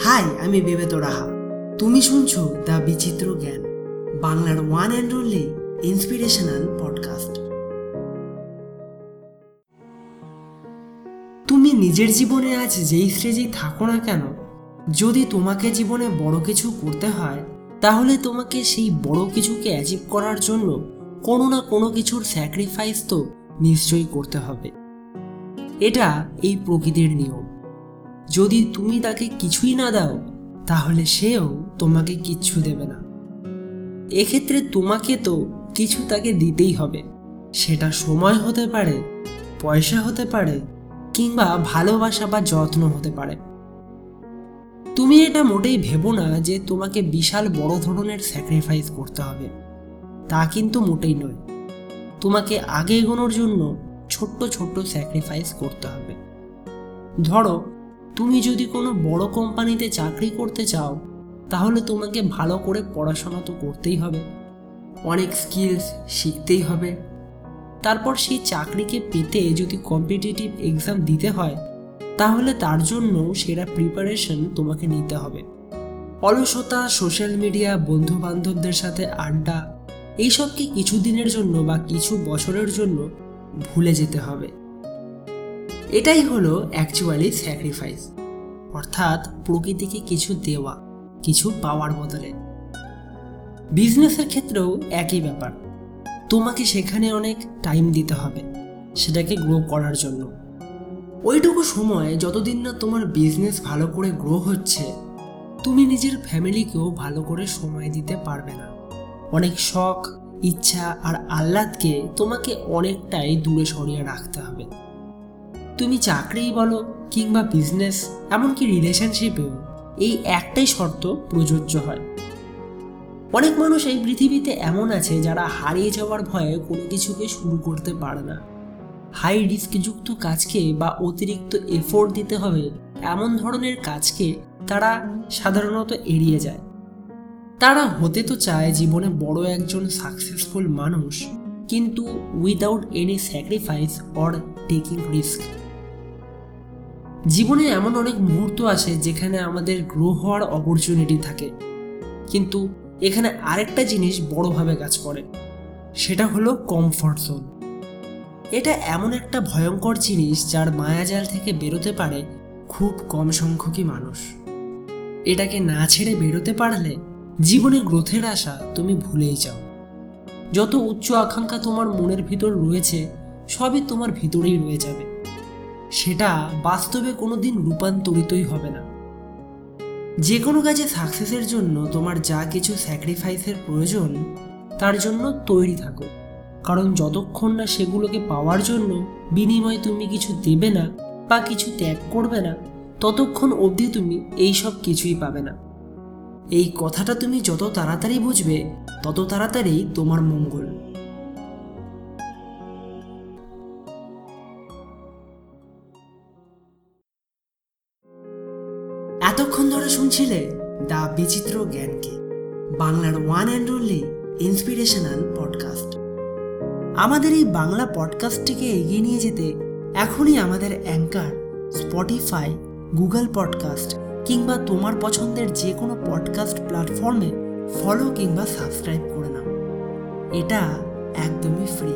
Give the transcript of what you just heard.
High, আমি বেবেত রাহা তুমি শুনছো দ্য বিচিত্র জ্ঞান, বাংলার one and only inspirational podcast তুমি নিজের জীবনে আজ যেই স্টেজেই থাকো না কেন, যদি তোমাকে জীবনে বড় কিছু করতে হয়, তাহলে তোমাকে সেই বড় কিছুকে অ্যাচিভ করার জন্য কোনো না কোনো কিছুর স্যাক্রিফাইস তো নিশ্চয়ই করতে হবে। এটা এই প্রকৃতির নিয়ম। যদি তুমি তাকে কিছুই না দাও, তাহলে সেও তোমাকে কিচ্ছু দেবে না। এক্ষেত্রে তোমাকে তো কিছু তাকে দিতেই হবে। সেটা সময় হতে পারে, পয়সা হতে পারে, কিংবা ভালোবাসা বা যত্ন হতে পারে। তুমি এটা মোটেই ভেবো না যে তোমাকে বিশাল বড় ধরনের স্যাক্রিফাইস করতে হবে। তা কিন্তু মোটেই নয়। তোমাকে আগে এগোনোর জন্য ছোট্ট ছোট্ট স্যাক্রিফাইস করতে হবে। ধরো তুমি যদি কোনো বড় কোম্পানিতে চাকরি করতে চাও, তাহলে তোমাকে ভালো করে পড়াশোনা তো করতেই হবে। অনেক স্কিলস শিখতেই হবে। তারপর সেই চাকরিকে পেতে যদি কম্পিটিটিভ এক্সাম দিতে হয়, তাহলে তার জন্য সেরা প্রিপারেশন তোমাকে নিতে হবে। অলসতা সোশ্যাল মিডিয়া বন্ধু বান্ধবদের সাথে আড্ডা এইসবকে কিছু দিনের জন্য বা কিছু বছরের জন্য ভুলে যেতে হবে? এটাই হলো অ্যাকচুয়ালি স্যাক্রিফাইস অর্থাৎ প্রকৃতিকে কিছু দেওয়া, কিছু পাওয়ার বদলে। বিজনেসের ক্ষেত্রেও একই ব্যাপার। তোমাকে সেখানে অনেক টাইম দিতে হবে, সেটাকে গ্রো করার জন্য। ওইটুকু সময় যতদিন না তোমার বিজনেস ভালো করে গ্রো হচ্ছে, তুমি নিজের ফ্যামিলিকেও ভালো করে সময় দিতে পারবে না। অনেক শখ, ইচ্ছা আর আহ্লাদকে তোমাকে অনেকটাই দূরে সরিয়ে রাখতে হবে। তুমি চাকরিই বলো কিংবা বিজনেস এমনকি রিলেশনশিপেও এই একটাই শর্ত প্রযোজ্য হয়। অনেক মানুষ এই পৃথিবীতে এমন আছে যারা হারিয়ে যাওয়ার ভয়ে কোনো কিছুকে শুরু করতে পারে না। হাই রিস্কযুক্ত কাজকে বা অতিরিক্ত এফোর্ট দিতে হবে এমন ধরনের কাজকে তারা সাধারণত এড়িয়ে যায়। তারা হতে তো চায় জীবনে বড় একজন সাকসেসফুল মানুষ, কিন্তু without any sacrifice or taking risk জীবনে এমন অনেক মুহূর্ত আসে যেখানে আমাদের গ্রো হওয়ার অপরচুনিটি থাকে। কিন্তু এখানে আরেকটা জিনিস বড়ভাবে কাজ করে, সেটা হলো কমফর্ট জোন এটা এমন একটা ভয়ঙ্কর জিনিস যার মায়াজাল থেকে বেরোতে পারে খুব কম সংখ্যকই মানুষ। এটাকে না ছেড়ে বেরোতে পারলে জীবনে গ্রোথের আশা তুমি ভুলেই যাও। যত উচ্চ আকাঙ্ক্ষা তোমার মনের ভিতর রয়েছে, সবই তোমার ভিতরেই রয়ে যাবে। সেটা বাস্তবে কোনোদিন রূপান্তরিতই হবে না। যে কোনো কাজে সাকসেসের জন্য তোমার যা কিছু স্যাক্রিফাইসের প্রয়োজন, তার জন্য তৈরি থাকো। কারণ যতক্ষণ না সেগুলোকে পাওয়ার জন্য বিনিময়ে তুমি কিছু দেবে না বা কিছু ত্যাগ করবে না, ততক্ষণ অবধি তুমি এই সব কিছুই পাবে না। এই কথাটা তুমি যত তাড়াতাড়ি বুঝবে, তত তাড়াতাড়ি তোমার মঙ্গল। এতক্ষণ ধরে শুনছিলে দ্য বিচিত্র জ্ঞানকে, বাংলার one and only inspirational podcast আমাদের এই বাংলা পডকাস্টটিকে এগিয়ে নিয়ে যেতে এখনই আমাদের অ্যাঙ্কার, স্পটিফাই, গুগল পডকাস্ট কিংবা তোমার পছন্দের যে কোনো পডকাস্ট প্ল্যাটফর্মে ফলো কিংবা সাবস্ক্রাইব করে নাও। এটা একদমই ফ্রি